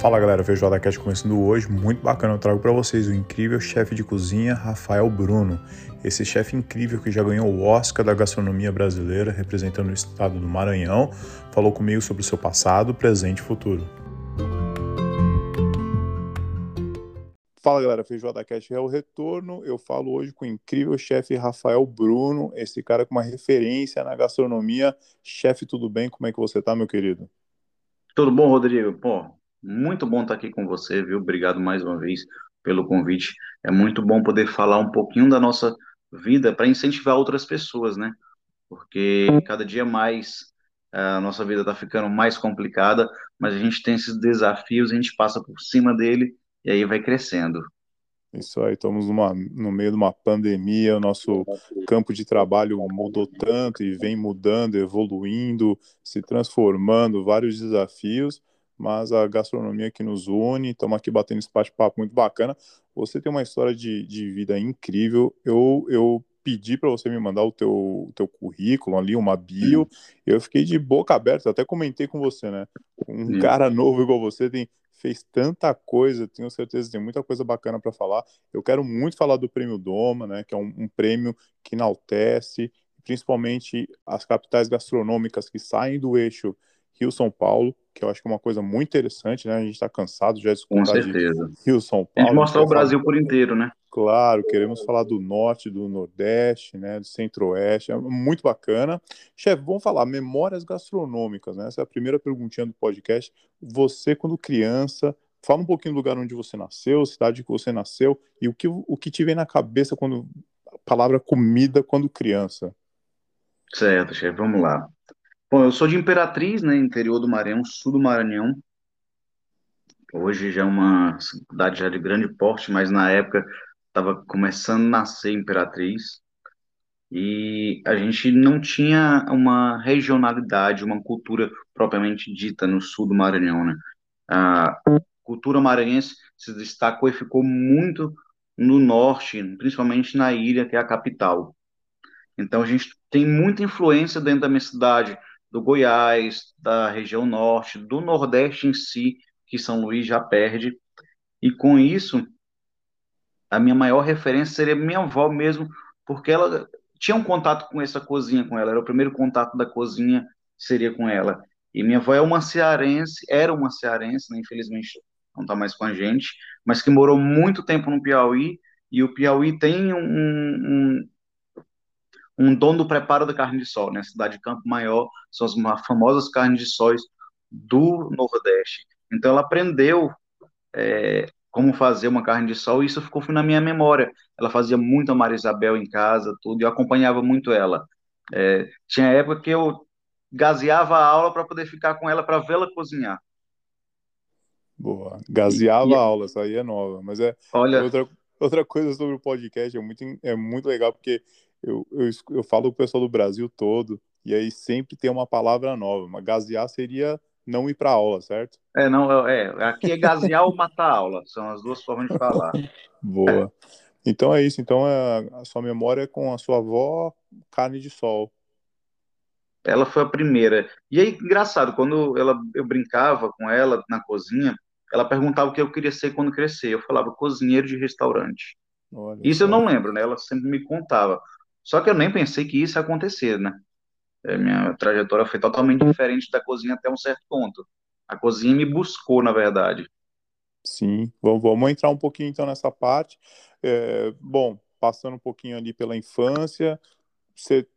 Fala galera, Feijoada Cast começando hoje, muito bacana, eu trago para vocês o incrível chefe de cozinha Rafael Bruno. Esse chefe incrível que já ganhou o Oscar da gastronomia brasileira, representando o estado do Maranhão, falou comigo sobre o seu passado, presente e futuro. Fala galera, Feijoada Cast é o retorno. Eu falo hoje com o incrível chefe Rafael Bruno, esse cara com uma referência na gastronomia. Chefe, tudo bem? Como é que você tá, meu querido? Tudo bom, Rodrigo? Pô, muito bom estar aqui com você, viu? Obrigado mais uma vez pelo convite. É muito bom poder falar um pouquinho da nossa vida para incentivar outras pessoas, né? Porque cada dia mais a nossa vida está ficando mais complicada, mas a gente tem esses desafios, a gente passa por cima dele e aí vai crescendo. Isso aí, estamos numa, no meio de uma pandemia, o nosso campo de trabalho mudou tanto e vem mudando, evoluindo, se transformando, vários desafios, mas a gastronomia que nos une, estamos aqui batendo esse bate-papo muito bacana. Você tem uma história de, de vida incrível. Eu, eu pedi para você me mandar o teu, o teu currículo ali, uma bio. Eu fiquei de boca aberta, até comentei com você, né? Um cara novo igual você tem fez tanta coisa, tenho certeza que tem muita coisa bacana para falar. Eu quero muito falar do Prêmio Doma, né, que é um, um prêmio que enaltece principalmente as capitais gastronômicas que saem do eixo Rio-São Paulo, que eu acho que é uma coisa muito interessante, né? A gente está cansado já de escutar de Rio-São Paulo. E mostrar o Brasil por inteiro, né? Claro, queremos falar do norte, do nordeste, né, do centro-oeste, é muito bacana. Chefe, vamos falar memórias gastronômicas, né? Essa é a primeira perguntinha do podcast. Você, quando criança, fala um pouquinho do lugar onde você nasceu, cidade que você nasceu e o que, o que te vem na cabeça quando a palavra comida quando criança. Certo, chefe, vamos lá. Bom, eu sou de Imperatriz, né, interior do Maranhão, sul do Maranhão. Hoje já é uma cidade já de grande porte, mas na época estava começando a nascer Imperatriz. E a gente não tinha uma regionalidade, uma cultura propriamente dita no sul do Maranhão, né? A cultura maranhense se destacou e ficou muito no norte, principalmente na ilha, que é a capital. Então a gente tem muita influência dentro da minha cidade, do Goiás, da região norte, do Nordeste em si, que São Luís já perde. E com isso, a minha maior referência seria minha avó mesmo, porque ela tinha um contato com essa cozinha com ela, era o primeiro contato da cozinha seria com ela. E minha avó é uma cearense, era uma cearense, né, infelizmente não está mais com a gente, mas que morou muito tempo no Piauí, e o Piauí tem um, um, um dom do preparo da carne de sol, né? A cidade de Campo Maior são as famosas carnes de sóis do Nordeste. Então ela aprendeu é, como fazer uma carne de sol e isso ficou na minha memória. Ela fazia muito a Maria Isabel em casa, tudo, e eu acompanhava muito ela. É, tinha época que eu gaseava a aula para poder ficar com ela para vê-la cozinhar. Boa, gaseava e, a aula, isso aí é nova, mas é olha, outra, outra coisa sobre o podcast, é muito, é muito legal porque eu, eu, eu falo com o pessoal do Brasil todo, e aí sempre tem uma palavra nova. Mas gasear seria não ir para aula, certo? É, não, é, aqui é gasear ou matar aula, são as duas formas de falar. Boa. Então é isso, então é, a sua memória é com a sua avó, carne de sol. Ela foi a primeira. E aí, engraçado, quando ela, eu brincava com ela na cozinha, ela perguntava o que eu queria ser quando crescer. Eu falava cozinheiro de restaurante. Olha isso eu não lembro, né? Ela sempre me contava. Só que eu nem pensei que isso ia acontecer, né? É, minha trajetória foi totalmente diferente da cozinha até um certo ponto. A cozinha me buscou, na verdade. Sim, vamos entrar um pouquinho então nessa parte. É, bom, passando um pouquinho ali pela infância, você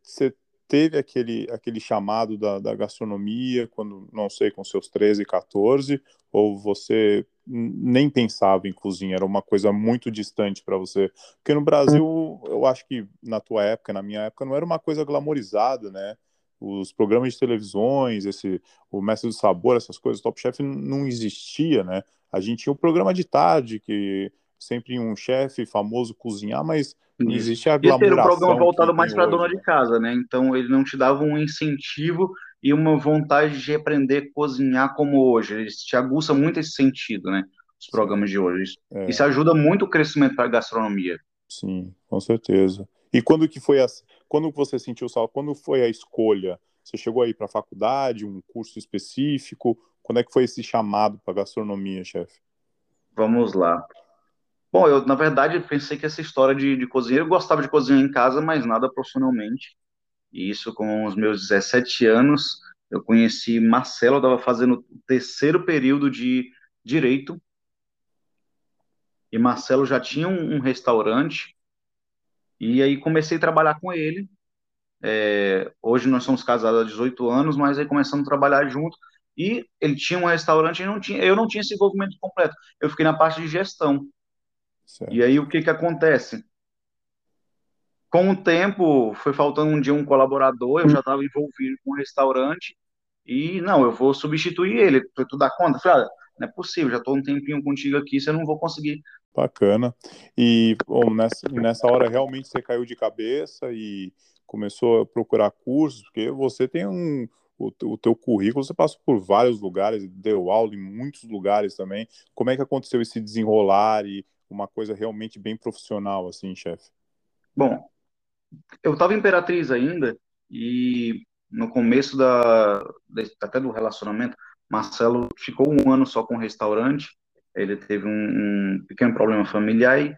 teve aquele, aquele chamado da, da gastronomia quando, não sei, com seus 13, 14, ou você nem pensava em cozinha, era uma coisa muito distante para você. Porque no Brasil, eu acho que na tua época, na minha época, não era uma coisa glamorizada, né? Os programas de televisões, esse, o Mestre do Sabor, essas coisas, Top Chef não existia, né? A gente tinha o um programa de tarde, que sempre um chefe famoso cozinhar, mas não existe a. E ter um programa voltado mais para dona de casa, né? Então ele não te dava um incentivo e uma vontade de aprender a cozinhar como hoje. Ele te aguça muito esse sentido, né? Os programas de hoje. É. Isso ajuda muito o crescimento para a gastronomia. Sim, com certeza. E quando que foi a, quando você sentiu sal, quando foi a escolha? Você chegou aí para a faculdade, um curso específico? quando é que foi esse chamado para gastronomia, chefe? Vamos lá. Bom, eu, na verdade, pensei que essa história de, de cozinheiro, eu gostava de cozinhar em casa, mas nada profissionalmente. E isso com os meus 17 anos, eu conheci Marcelo, estava fazendo o terceiro período de Direito, e Marcelo já tinha um, um restaurante, e aí comecei a trabalhar com ele. É, hoje nós somos casados há 18 anos, mas aí começamos a trabalhar junto, e ele tinha um restaurante e não tinha, eu não tinha esse envolvimento completo. Eu fiquei na parte de gestão. Certo. E aí o que que acontece? Com o tempo, foi faltando um dia um colaborador, eu já estava envolvido com o restaurante, e não, eu vou substituir ele. Tu dá conta? Eu falei, ah, não é possível, já estou um tempinho contigo aqui, você não vou conseguir. Bacana. E bom, nessa, nessa hora realmente você caiu de cabeça e começou a procurar cursos, porque você tem um, o, o teu currículo, você passou por vários lugares, deu aula em muitos lugares também. Como é que aconteceu esse desenrolar e uma coisa realmente bem profissional, assim, chefe? Bom, eu estava Imperatriz ainda e no começo da, até do relacionamento, Marcelo ficou um ano só com o restaurante, ele teve um, um pequeno problema familiar e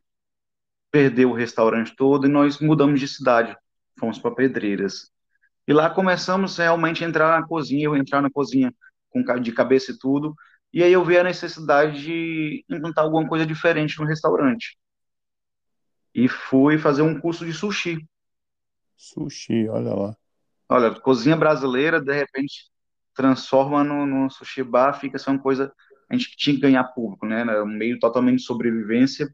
perdeu o restaurante todo e nós mudamos de cidade, fomos para Pedreiras. E lá começamos realmente a entrar na cozinha, eu entrar na cozinha com de cabeça e tudo. E aí eu vi a necessidade de implantar alguma coisa diferente no restaurante. E fui fazer um curso de sushi. Sushi, olha lá. Olha, cozinha brasileira, de repente, transforma no, no sushi bar, fica só uma coisa. A gente tinha que ganhar público, né? Um meio totalmente de sobrevivência.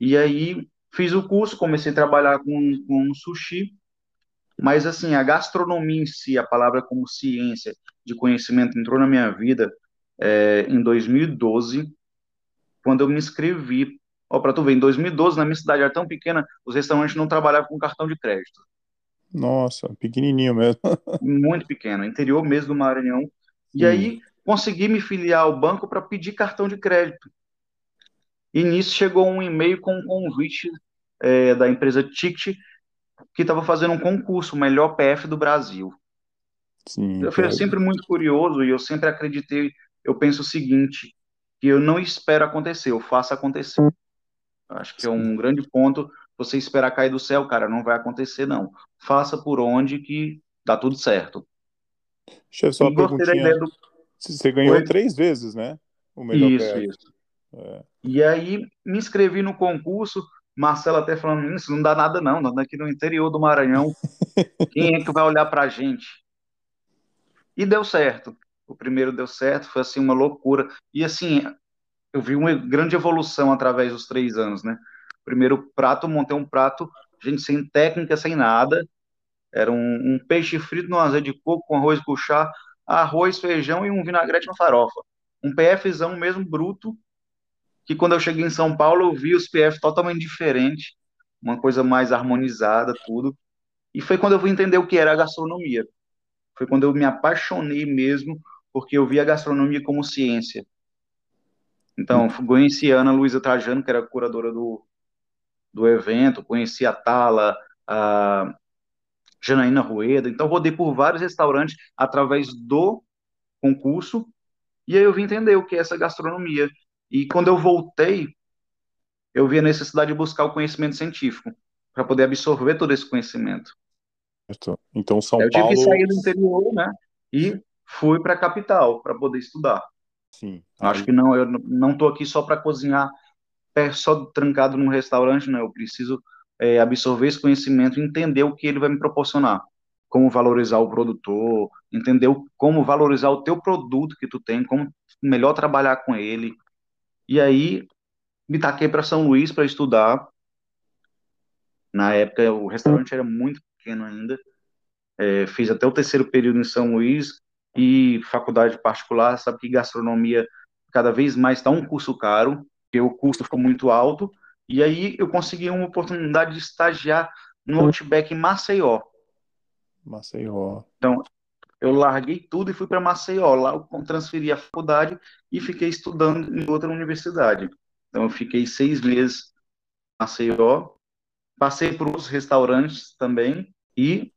E aí fiz o curso, comecei a trabalhar com, com sushi mas, assim, a gastronomia em si, a palavra como ciência de conhecimento entrou na minha vida é, em 2012, quando eu me inscrevi. Ó, para tu ver, em 2012, na minha cidade era tão pequena, os restaurantes não trabalhavam com cartão de crédito. Nossa, pequenininho mesmo. Muito pequeno, interior mesmo do Maranhão. E aí consegui me filiar ao banco para pedir cartão de crédito. E nisso chegou um e-mail com um convite é, da empresa Ticket que estava fazendo um concurso, o melhor PF do Brasil. Sim, eu fui sempre muito curioso e eu sempre acreditei, eu penso o seguinte, que eu não espero acontecer, eu faço acontecer. Acho que é um grande ponto você esperar cair do céu, cara, não vai acontecer não. Faça por onde que dá tudo certo. Chefe, só uma perguntinha. Do... Você ganhou Foi... três vezes, né? O melhor isso, PF. isso. É. E aí me inscrevi no concurso, Marcelo até falando isso, não dá nada não, nós aqui no interior do Maranhão, quem é que vai olhar pra gente? E deu certo. O primeiro deu certo, foi assim uma loucura. E assim, eu vi uma grande evolução através dos três anos, né? Primeiro prato, montei um prato, gente sem técnica, sem nada. Era um, um peixe frito no azeite de coco com arroz chá, arroz, feijão e um vinagrete na farofa. Um PFzão mesmo bruto, que quando eu cheguei em São Paulo eu vi os PF totalmente diferente, uma coisa mais harmonizada, tudo. E foi quando eu fui entender o que era a gastronomia. Foi quando eu me apaixonei mesmo, porque eu vi a gastronomia como ciência. Então, conheci a Ana Luísa Trajano, que era curadora do, do evento, conheci a Tala, a Janaína Rueda. Então, rodei por vários restaurantes através do concurso, e aí eu vim entender o que é essa gastronomia. E quando eu voltei, eu vi a necessidade de buscar o conhecimento científico para poder absorver todo esse conhecimento. Então São eu Paulo. Eu tive que sair do interior, né? E fui para a capital para poder estudar. Sim. Acho que não, eu não estou aqui só para cozinhar, só trancado num restaurante, não. Eu preciso é, absorver esse conhecimento, entender o que ele vai me proporcionar, como valorizar o produtor, entender como valorizar o teu produto que tu tem, como melhor trabalhar com ele, e aí me taquei para São Luís para estudar. Na época o restaurante era muito pequeno ainda. É, fiz até o terceiro período em São Luís e faculdade particular. Sabe que gastronomia cada vez mais está um curso caro, porque o custo ficou muito alto. E aí eu consegui uma oportunidade de estagiar no Outback em Maceió. Maceió. Então, eu larguei tudo e fui para Maceió. Lá eu transferi a faculdade e fiquei estudando em outra universidade. Então, eu fiquei seis meses em Maceió, passei por outros restaurantes também e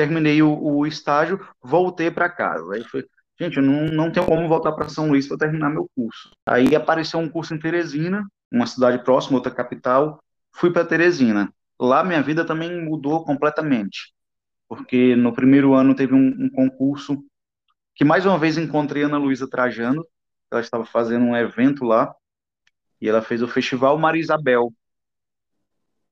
terminei o, o estágio, voltei para casa. Aí foi, gente, eu não, não tenho como voltar para São Luís para terminar meu curso. Aí apareceu um curso em Teresina, uma cidade próxima, outra capital. Fui para Teresina. Lá minha vida também mudou completamente, porque no primeiro ano teve um, um concurso que mais uma vez encontrei Ana Luísa Trajano. Ela estava fazendo um evento lá e ela fez o Festival Maria Isabel.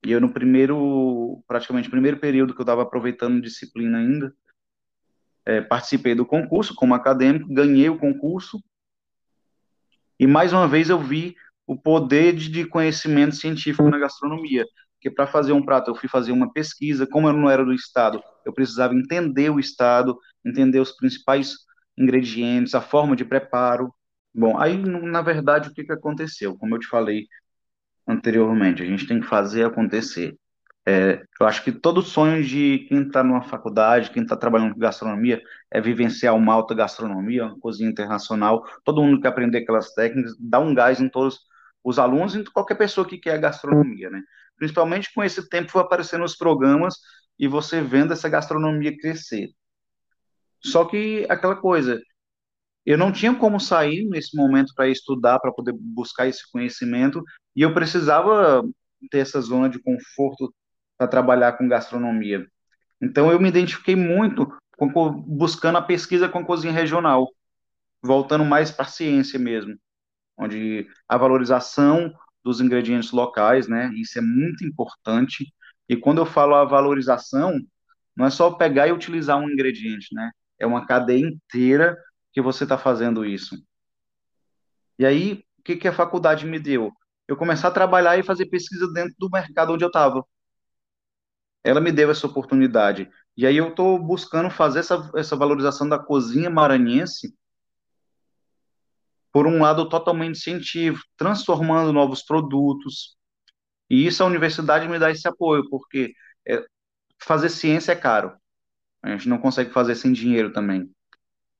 E eu no primeiro, praticamente primeiro período que eu estava aproveitando disciplina ainda, é, participei do concurso como acadêmico, ganhei o concurso e mais uma vez eu vi o poder de conhecimento científico na gastronomia. Porque para fazer um prato eu fui fazer uma pesquisa, como eu não era do estado, eu precisava entender o estado, entender os principais ingredientes, a forma de preparo. Bom, aí na verdade o que, que aconteceu? Como eu te falei anteriormente, a gente tem que fazer acontecer. É, eu acho que todo sonho de quem está numa faculdade, quem está trabalhando com gastronomia, é vivenciar uma alta gastronomia, uma cozinha internacional. Todo mundo quer aprender aquelas técnicas, dá um gás em todos os alunos e qualquer pessoa que quer gastronomia, né? Principalmente com esse tempo aparecendo os programas e você vendo essa gastronomia crescer. Só que aquela coisa, eu não tinha como sair nesse momento para estudar, para poder buscar esse conhecimento, e eu precisava ter essa zona de conforto para trabalhar com gastronomia. Então eu me identifiquei muito com, buscando a pesquisa com a cozinha regional, voltando mais para a ciência mesmo, onde a valorização dos ingredientes locais, né? Isso é muito importante. E quando eu falo a valorização, não é só pegar e utilizar um ingrediente, né? É uma cadeia inteira que você está fazendo isso. E aí, o que, que a faculdade me deu? Eu começar a trabalhar e fazer pesquisa dentro do mercado onde eu estava ela me deu essa oportunidade. E aí eu estou buscando fazer essa, essa valorização da cozinha maranhense por um lado totalmente científico, transformando novos produtos. E isso a universidade me dá esse apoio, porque é, fazer ciência é caro. A gente não consegue fazer sem dinheiro também.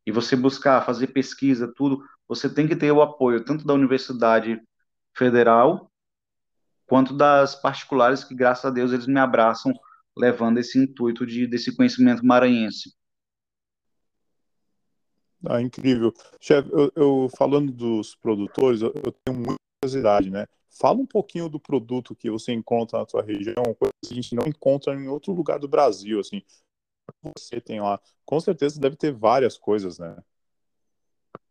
E você buscar, fazer pesquisa, tudo, você tem que ter o apoio tanto da Universidade Federal quanto das particulares, que graças a Deus eles me abraçam levando esse intuito de, desse conhecimento maranhense. Ah, incrível. Chefe, eu, eu, falando dos produtores, eu, eu, tenho muita curiosidade, né? Fala um pouquinho do produto que você encontra na sua região, coisa que a gente não encontra em outro lugar do Brasil, assim. Você tem lá, com certeza deve ter várias coisas, né?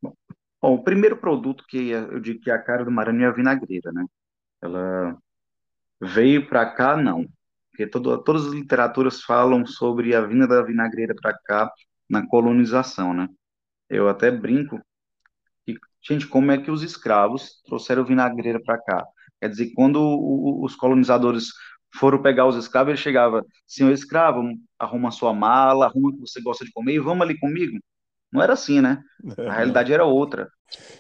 Bom, o primeiro produto que eu digo que é a cara do Maranhão é a vinagreira, né? Ela veio para cá, não porque todo, todas as literaturas falam sobre a vinda da vinagreira para cá na colonização, né? Eu até brinco que, gente, como é que os escravos trouxeram vinagreira para cá? Quer dizer, quando os colonizadores foram pegar os escravos, ele chegava, senhor escravo, arruma sua mala, arruma o que você gosta de comer e vamos ali comigo. Não era assim, né? A realidade era outra.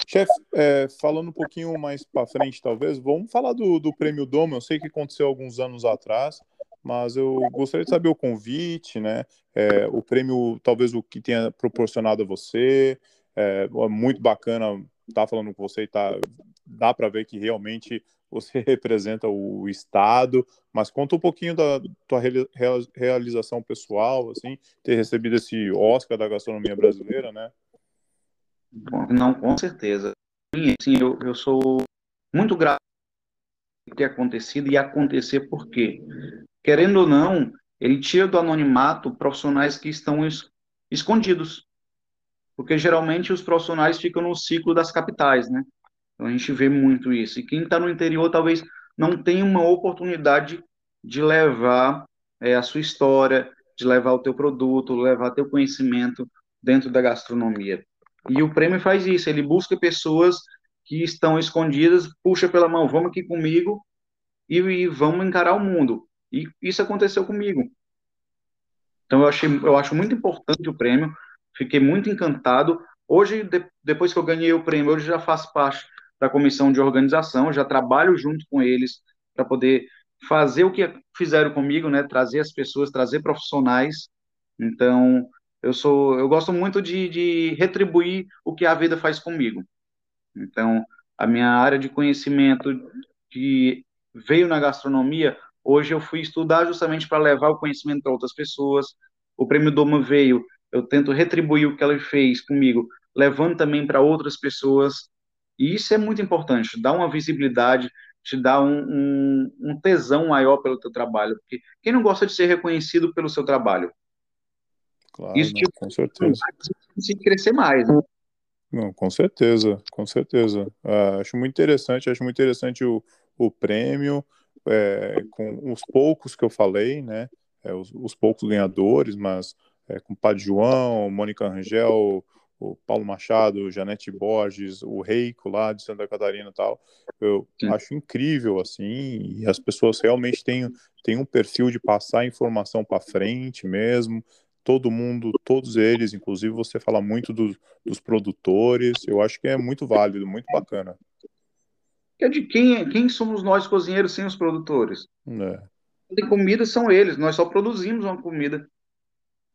Chefe, é, falando um pouquinho mais para frente, talvez, vamos falar do, do Prêmio Doma. Eu sei que aconteceu alguns anos atrás mas eu gostaria de saber o convite, né? É, o prêmio, talvez o que tenha proporcionado a você. É, é muito bacana estar tá falando com você e tá, dá para ver que realmente você representa o Estado, mas conta um pouquinho da tua realização pessoal, assim, ter recebido esse Oscar da gastronomia brasileira, né? Não, com certeza. Sim, eu, eu sou muito grato por ter acontecido e acontecer por quê? querendo ou não, ele tira do anonimato profissionais que estão es escondidos. Porque geralmente os profissionais ficam no ciclo das capitais, né? Então a gente vê muito isso. E quem está no interior talvez não tenha uma oportunidade de levar é, a sua história, de levar o teu produto, levar teu conhecimento dentro da gastronomia. E o prêmio faz isso, ele busca pessoas que estão escondidas, puxa pela mão, vamos aqui comigo e, e vamos encarar o mundo. E isso aconteceu comigo. Então eu achei, eu acho muito importante o prêmio, fiquei muito encantado. Hoje, de, depois que eu ganhei o prêmio, hoje já faço parte da comissão de organização, já trabalho junto com eles para poder fazer o que fizeram comigo, né? Trazer as pessoas, trazer profissionais. Então, eu sou, eu gosto muito de, de retribuir o que a vida faz comigo. Então, a minha área de conhecimento que veio na gastronomia Hoje eu fui estudar justamente para levar o conhecimento para outras pessoas. O prêmio Doma veio, eu tento retribuir o que ela fez comigo, levando também para outras pessoas. E isso é muito importante, dá uma visibilidade, te dá um, um, um tesão maior pelo teu trabalho. Porque quem não gosta de ser reconhecido pelo seu trabalho? Claro, isso tipo, com certeza. Se crescer mais. Né? Não, com certeza, com certeza. Uh, acho muito interessante, acho muito interessante o, o prêmio, é, com os poucos que eu falei, né? É, os, os, poucos ganhadores, mas é, com o Padre João, Mônica Rangel, o Paulo Machado, Janete Borges, o Reico lá de Santa Catarina e tal. Eu Sim. acho incrível, assim, e as pessoas realmente têm, têm um perfil de passar informação para frente mesmo, todo mundo, todos eles, inclusive você fala muito do, dos produtores, eu acho que é muito válido, muito bacana. É de quem, quem somos nós cozinheiros sem os produtores? É. Tem comida são eles, nós só produzimos uma comida.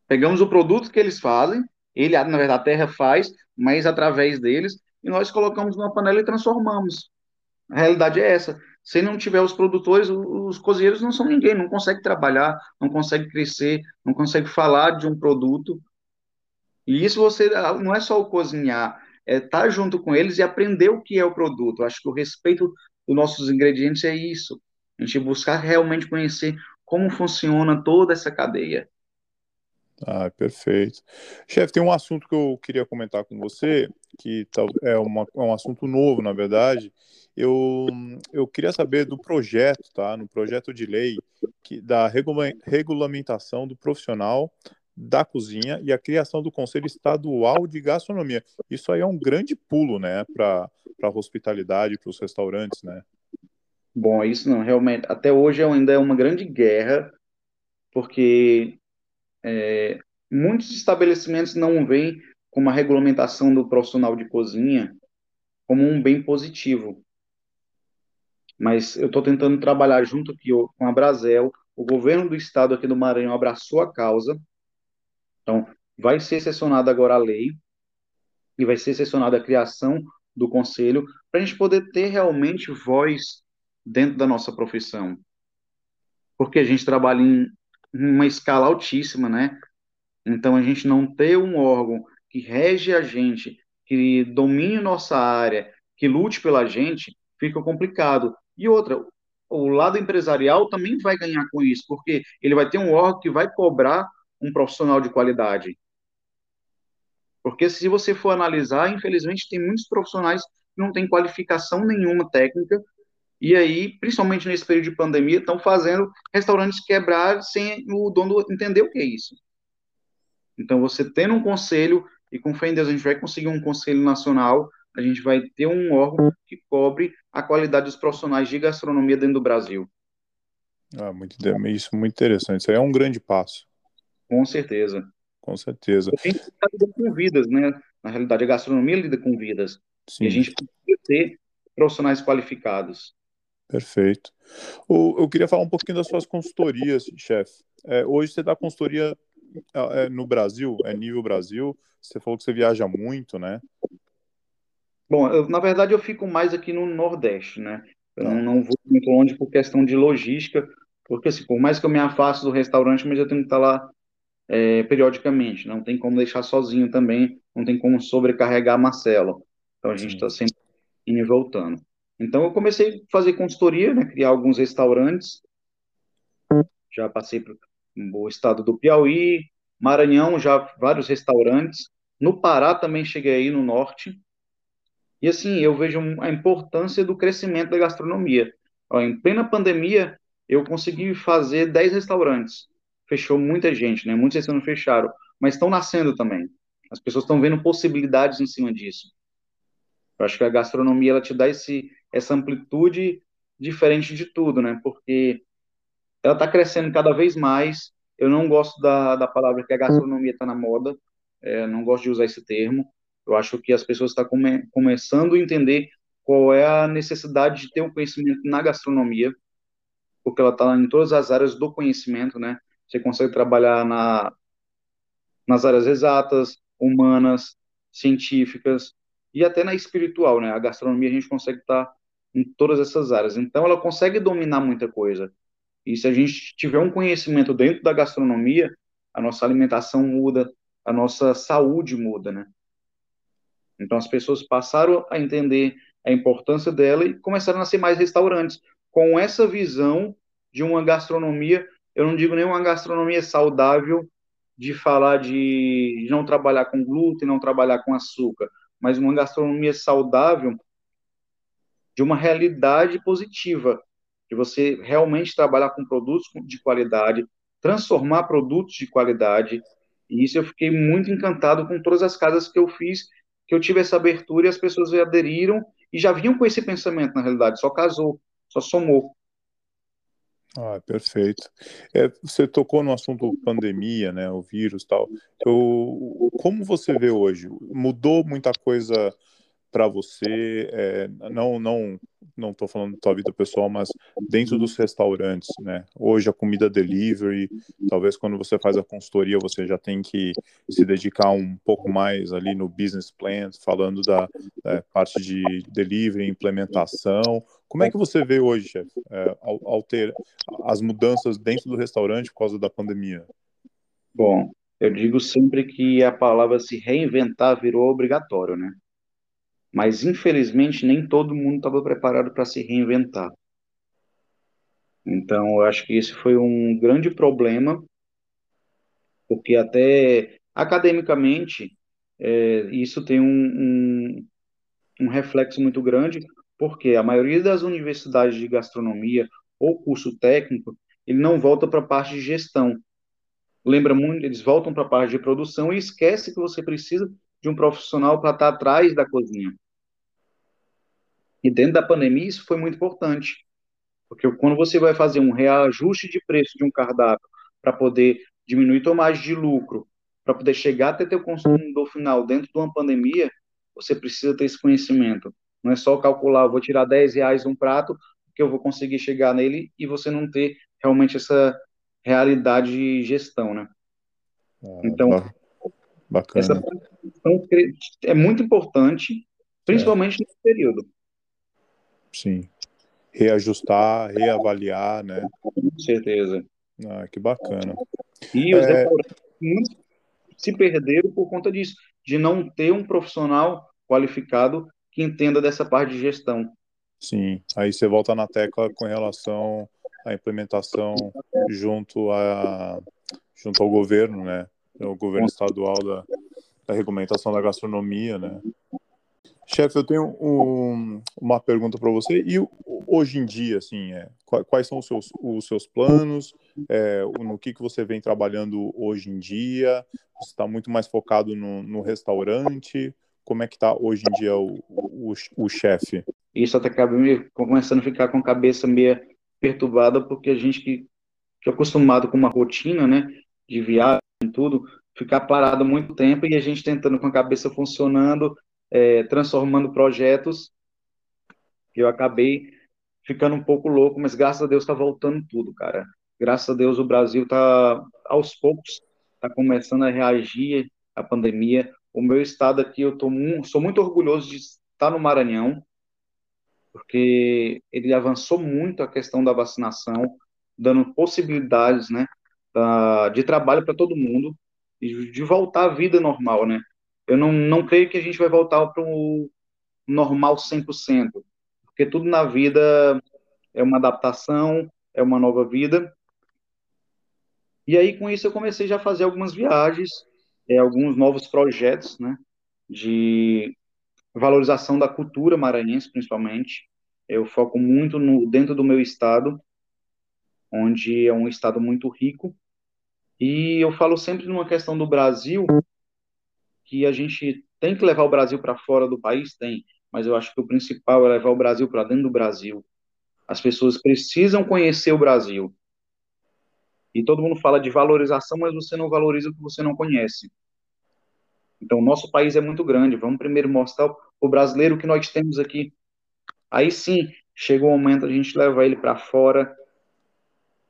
Pegamos o produto que eles fazem, ele, na verdade, a terra faz, mas através deles, e nós colocamos numa panela e transformamos. A realidade é essa. Se não tiver os produtores, os cozinheiros não são ninguém, não consegue trabalhar, não consegue crescer, não consegue falar de um produto. E isso você não é só o cozinhar, é estar junto com eles e aprender o que é o produto. Acho que o respeito dos nossos ingredientes é isso. A gente buscar realmente conhecer como funciona toda essa cadeia. Ah, perfeito. Chefe, tem um assunto que eu queria comentar com você, que é, uma, é um assunto novo, na verdade. Eu, eu queria saber do projeto, tá? No projeto de lei que, da regula, regulamentação do profissional da cozinha e a criação do Conselho Estadual de Gastronomia. Isso aí é um grande pulo, né, para a hospitalidade, para os restaurantes, né? Bom, isso não, realmente, até hoje ainda é uma grande guerra, porque é, muitos estabelecimentos não veem como a regulamentação do profissional de cozinha como um bem positivo. Mas eu estou tentando trabalhar junto aqui com a Brasel, o governo do estado aqui do Maranhão abraçou a causa, então vai ser sessionada agora a lei e vai ser sessionada a criação do conselho para a gente poder ter realmente voz dentro da nossa profissão. Porque a gente trabalha em uma escala altíssima, né? Então, a gente não ter um órgão que rege a gente, que domine nossa área, que lute pela gente, fica complicado. E outra, o lado empresarial também vai ganhar com isso, porque ele vai ter um órgão que vai cobrar um profissional de qualidade. Porque se você for analisar, infelizmente, tem muitos profissionais que não têm qualificação nenhuma técnica, e aí, principalmente nesse período de pandemia, estão fazendo restaurantes quebrar sem o dono entender o que é isso. Então, você tendo um conselho, e com fé em Deus a gente vai conseguir um conselho nacional, a gente vai ter um órgão que cobre a qualidade dos profissionais de gastronomia dentro do Brasil. Ah, muito, isso é muito interessante. Isso aí é um grande passo. Com certeza. Com certeza. A gente está lidando com vidas, né? Na realidade, a gastronomia lida com vidas. Sim. E a gente precisa ter profissionais qualificados. Perfeito. O, eu queria falar um pouquinho das suas consultorias, chefe. É, hoje você dá consultoria é, no Brasil, é nível Brasil. Você falou que você viaja muito, né? Bom, eu, na verdade eu fico mais aqui no Nordeste, né? Eu não, não vou muito longe por questão de logística, porque assim, por mais que eu me afaste do restaurante, mas eu tenho que estar lá é, periodicamente. Não tem como deixar sozinho também, não tem como sobrecarregar Marcelo. Então a gente está sempre indo e voltando. Então, eu comecei a fazer consultoria, né, criar alguns restaurantes. Já passei para o estado do Piauí, Maranhão, já vários restaurantes. No Pará também cheguei aí no norte. E assim, eu vejo a importância do crescimento da gastronomia. Ó, em plena pandemia, eu consegui fazer 10 restaurantes. Fechou muita gente, né? Muitos restaurantes fecharam, mas estão nascendo também. As pessoas estão vendo possibilidades em cima disso. Eu acho que a gastronomia ela te dá esse, essa amplitude diferente de tudo, né? Porque ela está crescendo cada vez mais. Eu não gosto da, da palavra que a gastronomia está na moda, é, não gosto de usar esse termo. Eu acho que as pessoas estão come, começando a entender qual é a necessidade de ter um conhecimento na gastronomia, porque ela está em todas as áreas do conhecimento, né? Você consegue trabalhar na, nas áreas exatas, humanas, científicas e até na espiritual, né? A gastronomia a gente consegue estar tá em todas essas áreas. Então, ela consegue dominar muita coisa. E se a gente tiver um conhecimento dentro da gastronomia, a nossa alimentação muda, a nossa saúde muda, né? Então as pessoas passaram a entender a importância dela e começaram a ser mais restaurantes com essa visão de uma gastronomia, eu não digo nem uma gastronomia saudável de falar de não trabalhar com glúten, não trabalhar com açúcar, mas uma gastronomia saudável de uma realidade positiva, de você realmente trabalhar com produtos de qualidade, transformar produtos de qualidade. E isso eu fiquei muito encantado com todas as casas que eu fiz, que eu tive essa abertura e as pessoas aderiram e já vinham com esse pensamento, na realidade, só casou, só somou. Ah, perfeito. É, você tocou no assunto pandemia, né, o vírus tal. Eu, como você vê hoje? Mudou muita coisa para você? É, não, não, não estou falando da tua vida pessoal, mas dentro dos restaurantes, né? Hoje a comida delivery, talvez quando você faz a consultoria você já tem que se dedicar um pouco mais ali no business plan, falando da, parte de delivery, implementação. Como é que você vê hoje, chefe, é, ao, ao ter as mudanças dentro do restaurante por causa da pandemia? Bom, eu digo sempre que a palavra se reinventar virou obrigatório, né? Mas, infelizmente, nem todo mundo estava preparado para se reinventar. Então, eu acho que esse foi um grande problema, porque até academicamente é, isso tem um, um, um reflexo muito grande, porque a maioria das universidades de gastronomia ou curso técnico, ele não volta para a parte de gestão. Lembra muito, eles voltam para a parte de produção e esquece que você precisa de um profissional para estar atrás da cozinha. E dentro da pandemia, isso foi muito importante. Porque quando você vai fazer um reajuste de preço de um cardápio para poder diminuir tomagem de lucro, para poder chegar até ter o consumidor final dentro de uma pandemia, você precisa ter esse conhecimento. Não é só calcular, vou tirar 10 reais um prato, que eu vou conseguir chegar nele e você não ter realmente essa realidade de gestão, né? Ah, então, bacana. essa é muito importante, principalmente é. nesse período. Sim. Reajustar, reavaliar, né? Com certeza. Ah, que bacana. E os é... se perderam por conta disso, de não ter um profissional qualificado que entenda dessa parte de gestão. Sim, aí você volta na tecla com relação à implementação junto, a, junto ao governo, né? O governo estadual da, da regulamentação da gastronomia, né? Chefe, eu tenho um, uma pergunta para você. E hoje em dia, assim, é, quais são os seus, os seus planos? É, no que, que você vem trabalhando hoje em dia? Você está muito mais focado no, no, restaurante? Como é que está hoje em dia o, o, o chefe? Isso até acaba me começando a ficar com a cabeça meio perturbada, porque a gente que, que é acostumado com uma rotina, né, de viagem e tudo, ficar parado muito tempo e a gente tentando com a cabeça funcionando é, transformando projetos, eu acabei ficando um pouco louco, mas graças a Deus está voltando tudo, cara. Graças a Deus o Brasil está, aos poucos, está começando a reagir à pandemia. O meu estado aqui, eu tô, sou muito orgulhoso de estar no Maranhão, porque ele avançou muito a questão da vacinação, dando possibilidades, né, de trabalho para todo mundo e de voltar à vida normal, né? Eu não, não creio que a gente vai voltar para o normal 100%, porque tudo na vida é uma adaptação, é uma nova vida. E aí, com isso, eu comecei já a fazer algumas viagens, é, alguns novos projetos, né, de valorização da cultura maranhense, principalmente. Eu foco muito no dentro do meu estado, onde é um estado muito rico. E eu falo sempre numa questão do Brasil, que a gente tem que levar o Brasil para fora do país? Tem, mas eu acho que o principal é levar o Brasil para dentro do Brasil. As pessoas precisam conhecer o Brasil. E todo mundo fala de valorização, mas você não valoriza o que você não conhece. Então, nosso país é muito grande. Vamos primeiro mostrar o brasileiro que nós temos aqui. Aí sim, chega o momento a gente levar ele para fora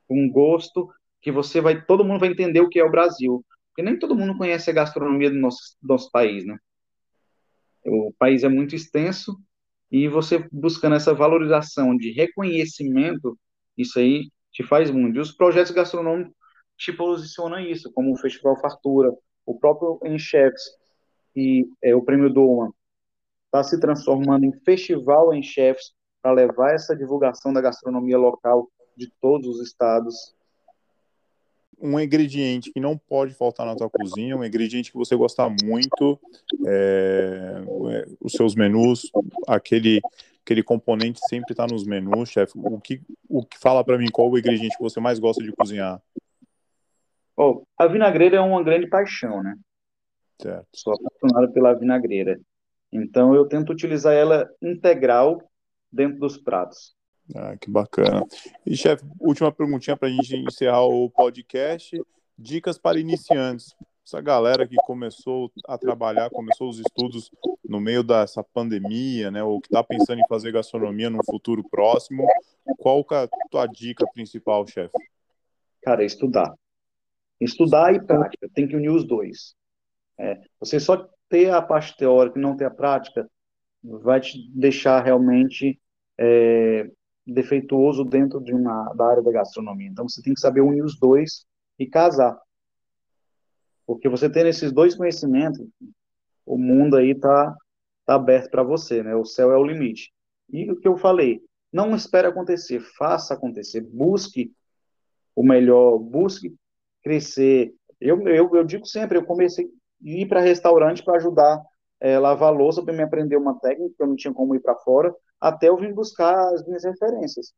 com gosto, que você vai, todo mundo vai entender o que é o Brasil. Porque nem todo mundo conhece a gastronomia do nosso, do nosso país, né? O país é muito extenso e você buscando essa valorização de reconhecimento, isso aí te faz muito. E os projetos gastronômicos te posicionam isso, como o Festival Fartura, o próprio Enchefs e é, o Prêmio Doma, está se transformando em festival em chefs para levar essa divulgação da gastronomia local de todos os estados. Um ingrediente que não pode faltar na tua cozinha, um ingrediente que você gosta muito, é, é os seus menus, aquele aquele componente sempre está nos menus, chefe. O que, o que fala para mim qual o ingrediente que você mais gosta de cozinhar? Oh, a vinagreira é uma grande paixão, né? Certo. Sou apaixonado pela vinagreira. Então eu tento utilizar ela integral dentro dos pratos. Ah, que bacana. E, chefe, última perguntinha para a gente encerrar o podcast. Dicas para iniciantes. Essa galera que começou a trabalhar, começou os estudos no meio dessa pandemia, né? Ou que está pensando em fazer gastronomia no futuro próximo. Qual é a tua dica principal, chefe? Cara, é estudar. Estudar e prática. Tem que unir os dois. É, você só ter a parte teórica e não ter a prática vai te deixar realmente é, defeituoso dentro de uma da área da gastronomia. Então você tem que saber unir os dois e casar. Porque você tendo esses dois conhecimentos, o mundo aí tá, tá aberto para você, né? O céu é o limite. E o que eu falei, não espere acontecer, faça acontecer, busque o melhor, busque crescer. Eu, eu, eu digo sempre, eu comecei a ir para restaurante para ajudar é, lavar louça para me aprender uma técnica que eu não tinha como ir para fora, até eu vim buscar as minhas referências.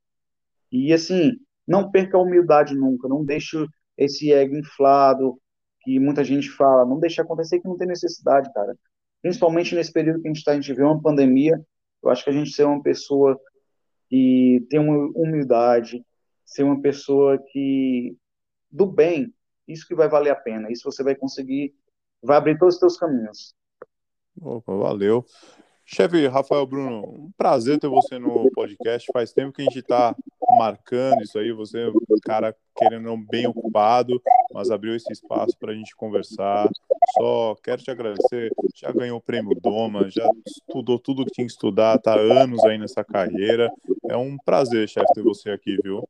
E assim, não perca a humildade nunca, não deixe esse ego inflado que muita gente fala, não deixe acontecer que não tem necessidade, cara. Principalmente nesse período que a gente está, a gente vê uma pandemia, eu acho que a gente ser uma pessoa que tem uma humildade, ser uma pessoa que do bem, isso que vai valer a pena, isso você vai conseguir, vai abrir todos os seus caminhos. Opa, valeu. Chefe Rafael Bruno, um prazer ter você no podcast. Faz tempo que a gente está marcando isso aí. Você é um cara querendo bem ocupado, mas abriu esse espaço para a gente conversar. Só quero te agradecer. Já ganhou o prêmio Doma, já estudou tudo que tinha que estudar, está anos aí nessa carreira. É um prazer, chefe, ter você aqui, viu?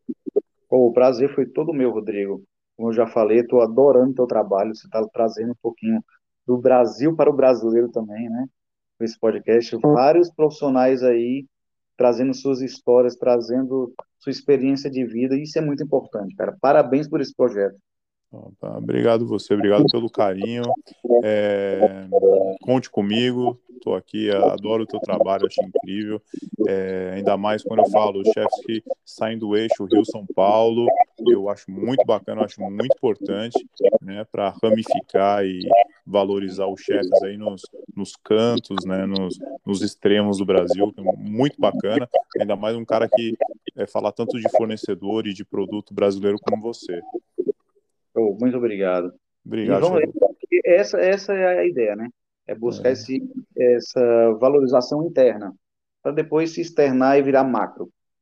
o prazer foi todo meu, Rodrigo. Como eu já falei, estou adorando o teu trabalho. Você está trazendo um pouquinho do Brasil para o brasileiro também, né? Esse podcast, vários profissionais aí trazendo suas histórias, trazendo sua experiência de vida, e isso é muito importante, cara. Parabéns por esse projeto. Obrigado você, obrigado pelo carinho. É, conte comigo, estou aqui, adoro o teu trabalho, acho incrível. É, ainda mais quando eu falo chefes que saem do eixo Rio-São Paulo, eu acho muito bacana, acho muito importante né, para ramificar e valorizar os chefes aí nos, nos cantos, né, nos, nos extremos do Brasil, é muito bacana. Ainda mais um cara que é, fala tanto de fornecedor e de produto brasileiro como você. Oh, muito obrigado. Obrigado. Vamos, essa, essa é a ideia, né? É buscar é. Esse, essa valorização interna, para depois se externar e virar macro.